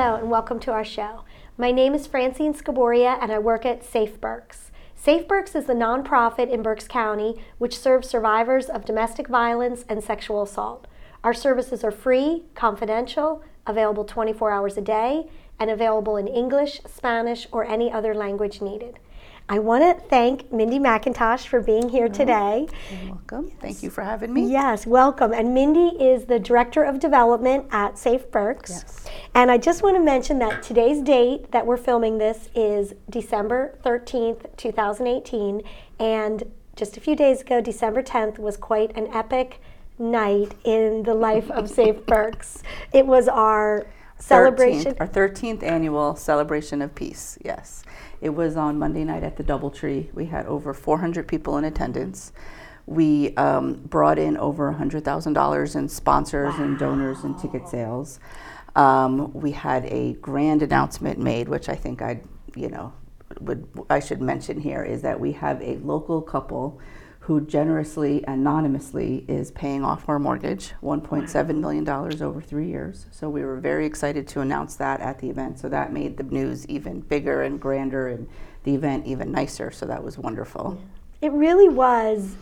Hello and welcome to our show. My name is Francine Scaboria and I work at Safe Berks. Safe Berks is the nonprofit in Berks County which serves survivors of domestic violence and sexual assault. Our services are free, confidential, available 24 hours a day, and available in English, Spanish, or any other language needed. I want to thank Mindy McIntosh for being here today. You're welcome. Yes. Thank you for having me. Yes, welcome. And Mindy is the Director of Development at Safe Berks. Yes. And I just want to mention that today's date that we're filming this is December 13th, 2018. And just a few days ago, December 10th, was quite an epic night in the life of Safe Berks. It was our celebration. 13th, our 13th annual celebration of peace, yes. It was on Monday night at the Doubletree. We had over 400 people in attendance. We um, brought in over $100,000 in sponsors wow. and donors and ticket sales. Um, we had a grand announcement made, which I think I, you know, would I should mention here is that we have a local couple who generously, anonymously, is paying off our mortgage, $1.7 million over three years. So we were very excited to announce that at the event. So that made the news even bigger and grander and the event even nicer. So that was wonderful. It really was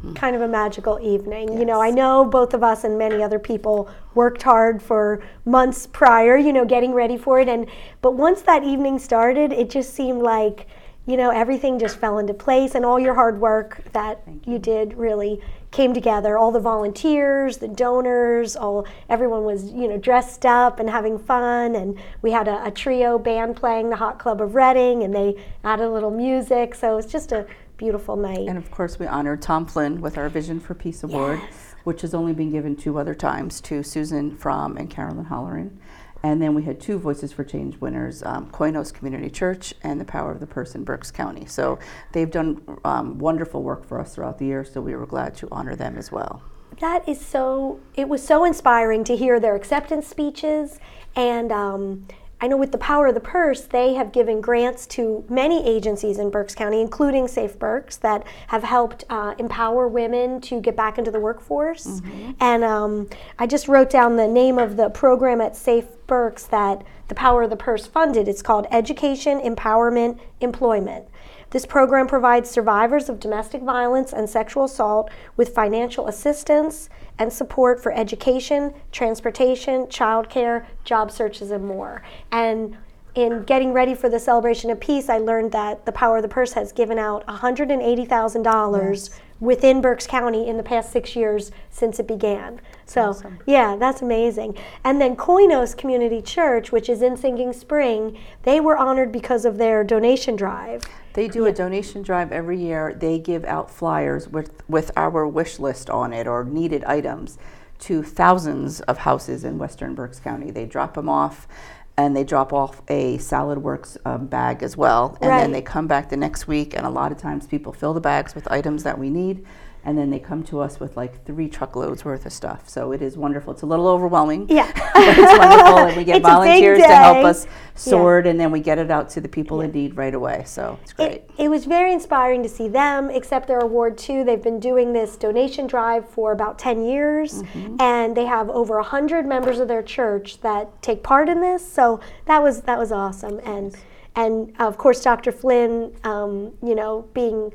hmm. kind of a magical evening. Yes. You know, I know both of us and many other people worked hard for months prior, you know, getting ready for it and but once that evening started, it just seemed like you know, everything just fell into place and all your hard work that you. you. did really came together. All the volunteers, the donors, all everyone was, you know, dressed up and having fun and we had a, a trio band playing the Hot Club of Reading and they added a little music. So it's just a beautiful night. And of course we honored Tom Flynn with our Vision for Peace Award, yes. which has only been given two other times to Susan Fromm and Carolyn Holleran. And then we had two Voices for Change winners, um, Koinos Community Church and the Power of the Purse in Berks County. So they've done um, wonderful work for us throughout the year, so we were glad to honor them as well. That is so, it was so inspiring to hear their acceptance speeches and um, I know with the power of the purse, they have given grants to many agencies in Berks County, including Safe Berks, that have helped uh, empower women to get back into the workforce. Mm-hmm. And um, I just wrote down the name of the program at Safe Berks that the power of the purse funded. It's called Education, Empowerment, Employment. This program provides survivors of domestic violence and sexual assault with financial assistance and support for education, transportation, childcare, job searches, and more. And in getting ready for the celebration of peace, I learned that the Power of the Purse has given out $180,000 yes. Within Berks County in the past six years since it began. So, awesome. yeah, that's amazing. And then Koinos Community Church, which is in Sinking Spring, they were honored because of their donation drive. They do a donation drive every year. They give out flyers with, with our wish list on it or needed items to thousands of houses in Western Berks County. They drop them off and they drop off a Salad Works um, bag as well. And right. then they come back the next week, and a lot of times people fill the bags with items that we need and then they come to us with like three truckloads worth of stuff. So it is wonderful. It's a little overwhelming. Yeah. but it's wonderful. And we get volunteers to help us sort, yeah. and then we get it out to the people yeah. in need right away. So it's great. It, it, was very inspiring to see them accept their award too. They've been doing this donation drive for about 10 years, mm-hmm. and they have over 100 members of their church that take part in this. So that was, that was awesome. And, and of course, Dr. Flynn, um, you know, being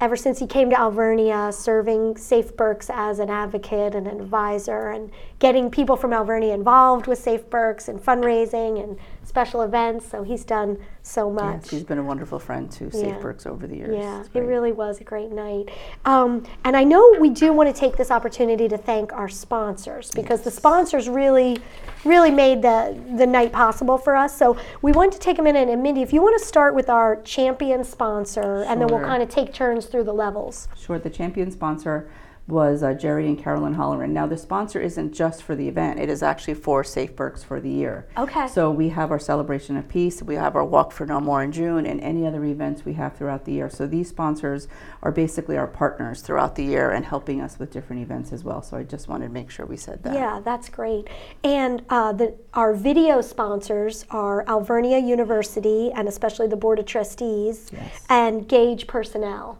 ever since he came to Alvernia, serving Safe Berks as an advocate and an advisor, and getting people from Alvernia involved with Safe Berks and fundraising and special events. So he's done so much. Yes, he's been a wonderful friend to Safe yeah. Over the years. Yeah, it really was a great night. Um, and I know we do want to take this opportunity to thank our sponsors because yes. the sponsors really, really made the, the night possible for us. So we want to take a minute. And Mindy, if you want to start with our champion sponsor, sure. and then we'll kind of take turns through the levels. Sure. The champion sponsor was uh, Jerry and Carolyn Holleran. Now, the sponsor isn't just for the event, it is actually for Safe Berks for the year. Okay. So we have our Celebration of Peace, we have our Walk for No More in June, and any other events we have throughout the year. So these sponsors are basically our partners throughout the year and helping us with different events as well. So I just wanted to make sure we said that. Yeah, that's great. And uh, the, our video sponsors are Alvernia University and especially the Board of Trustees yes. and Gage Personnel.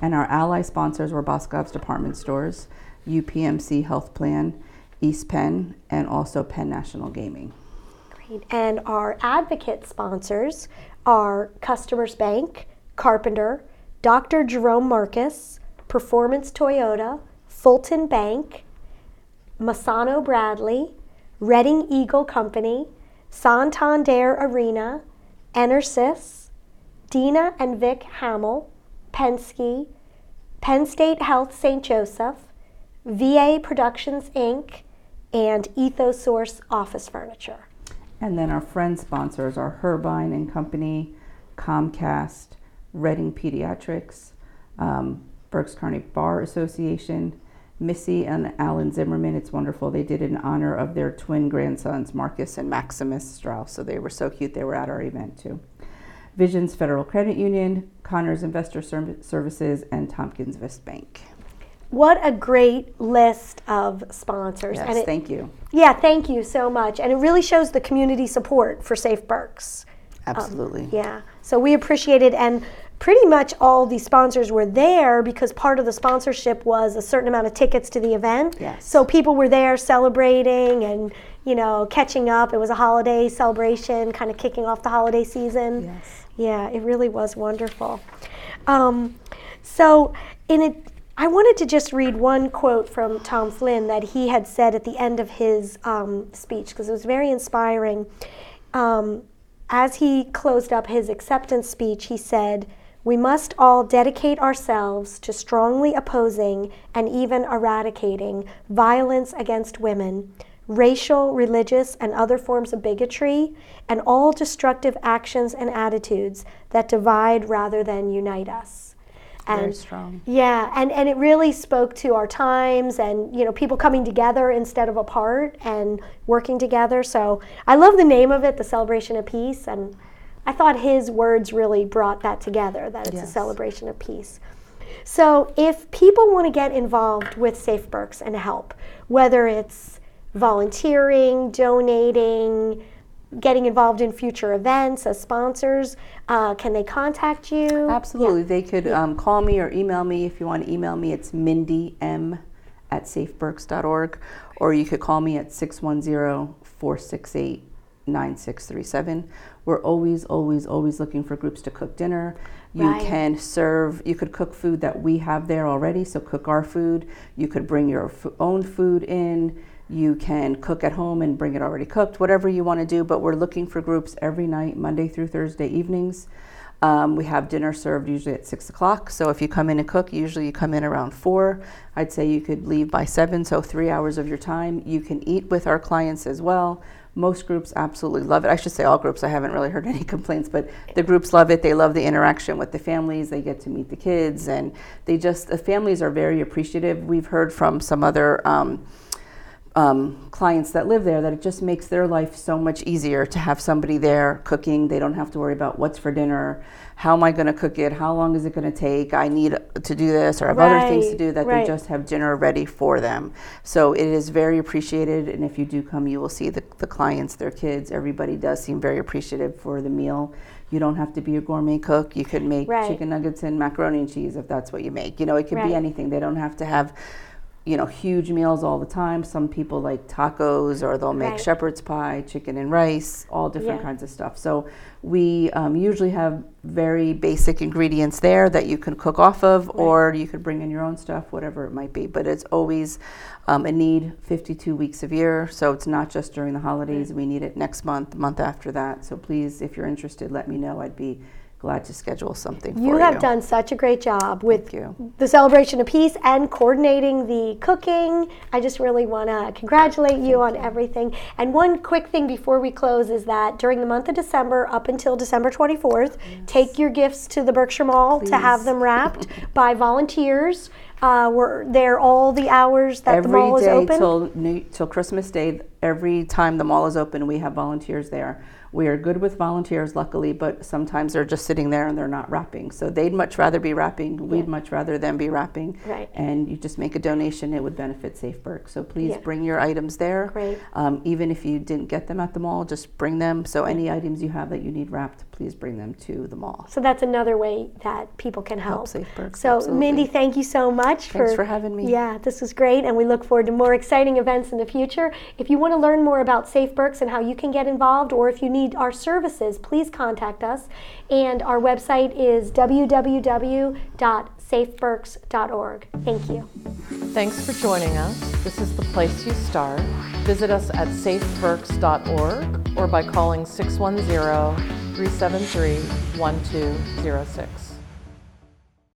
And our ally sponsors were Boscov's Department Stores, UPMC Health Plan, East Penn, and also Penn National Gaming. Great. And our advocate sponsors are Customers Bank, Carpenter, Dr. Jerome Marcus, Performance Toyota, Fulton Bank, Masano Bradley, Reading Eagle Company, Santander Arena, Enersys, Dina and Vic Hamill, Penske, Penn State Health St. Joseph, VA Productions Inc., and Ethosource Office Furniture. And then our friend sponsors are Herbein and Company, Comcast, Reading Pediatrics, um, Berks County Bar Association, Missy and Alan Zimmerman. It's wonderful. They did in honor of their twin grandsons, Marcus and Maximus Strauss. So they were so cute. They were at our event too. Visions Federal Credit Union, Connors Investor Serv- Services, and Tompkins VIST Bank. What a great list of sponsors. Yes, and it, thank you. Yeah, thank you so much. And it really shows the community support for Safe Berks. Um, Absolutely. Yeah, so we appreciate it. And pretty much all the sponsors were there because part of the sponsorship was a certain amount of tickets to the event. Yes. So people were there celebrating and, you know, catching up. It was a holiday celebration, kind of kicking off the holiday season. Yes. Yeah, it really was wonderful. Um, so, in it, I wanted to just read one quote from Tom Flynn that he had said at the end of his um, speech because it was very inspiring. Um, as he closed up his acceptance speech, he said, We must all dedicate ourselves to strongly opposing and even eradicating violence against women, racial, religious, and other forms of bigotry, and all destructive actions and attitudes that divide rather than unite us. Very strong. Yeah, and, and it really spoke to our times and you know people coming together instead of apart and working together. So I love the name of it, the celebration of peace, and I thought his words really brought that together. That it's a celebration of peace. So if people want to get involved with Safe Berks and help, whether it's volunteering, donating, getting involved in future events as sponsors, uh, can they contact you? Absolutely. They could um, call me or email me. If you want to email me, it's Mindy M at safeberks.org, or you could call me at 610 468 9637. We're always, always, always looking for groups to cook dinner. You Right. can serve, you could cook food that we have there already, so cook our food. You could bring your f- own food in. You can cook at home and bring it already cooked, whatever you want to do. But we're looking for groups every night, Monday through Thursday evenings. Um, we have dinner served usually at six o'clock. So if you come in and cook, usually you come in around four. I'd say you could leave by seven, so three hours of your time. You can eat with our clients as well. Most groups absolutely love it. I should say all groups. I haven't really heard any complaints, but the groups love it. They love the interaction with the families. They get to meet the kids, and they just the families are very appreciative. We've heard from some other. Um, um, clients that live there that it just makes their life so much easier to have somebody there cooking. They don't have to worry about what's for dinner, how am I going to cook it, how long is it going to take, I need to do this, or I have other things to do that right. they just have dinner ready for them. So it is very appreciated, and if you do come, you will see the, the clients, their kids, everybody does seem very appreciative for the meal. You don't have to be a gourmet cook. You could make Right. chicken nuggets and macaroni and cheese if that's what you make. You know, it could Right. be anything. They don't have to have you know, huge meals all the time. Some people like tacos or they'll make Right. shepherd's pie, chicken and rice, all different Yeah. kinds of stuff. So we um, usually have very basic ingredients there that you can cook off of, or you could bring in your own stuff, whatever it might be. But it's always um, a need 52 weeks of year. So it's not just during the holidays. We need it next month, the month after that. So please, if you're interested, let me know. I'd be glad to schedule something for you. You have done such a great job with you. the celebration of peace and coordinating the cooking. I just really want to congratulate you on everything. And one quick thing before we close is that during the month of December, up until December 24th, take your gifts to the Berkshire Mall to have them wrapped by volunteers. Uh, we're there all the hours that the mall is open. till New, till Christmas Day. Every time the mall is open, we have volunteers there. We are good with volunteers, luckily, but sometimes they're just sitting there and they're not wrapping. So they'd much rather be wrapping. We'd much rather them be wrapping. Right. And you just make a donation; it would benefit Safe Burke. So please Yeah. bring your items there. Great. Um, even if you didn't get them at the mall, just bring them. So any items you have that you need wrapped, please bring them to the mall. So that's another way that people can help. Safe Berks, So, absolutely. Mindy, thank you so much Thanks for, for having me. Yeah, this was great, and we look forward to more exciting events in the future. If you want to learn more about Safe Berks and how you can get involved, or if you need our services, please contact us. And our website is www.safeberks.org. Thank you. Thanks for joining us. This is the place you start. Visit us at safeberks.org or by calling 610 373 1206.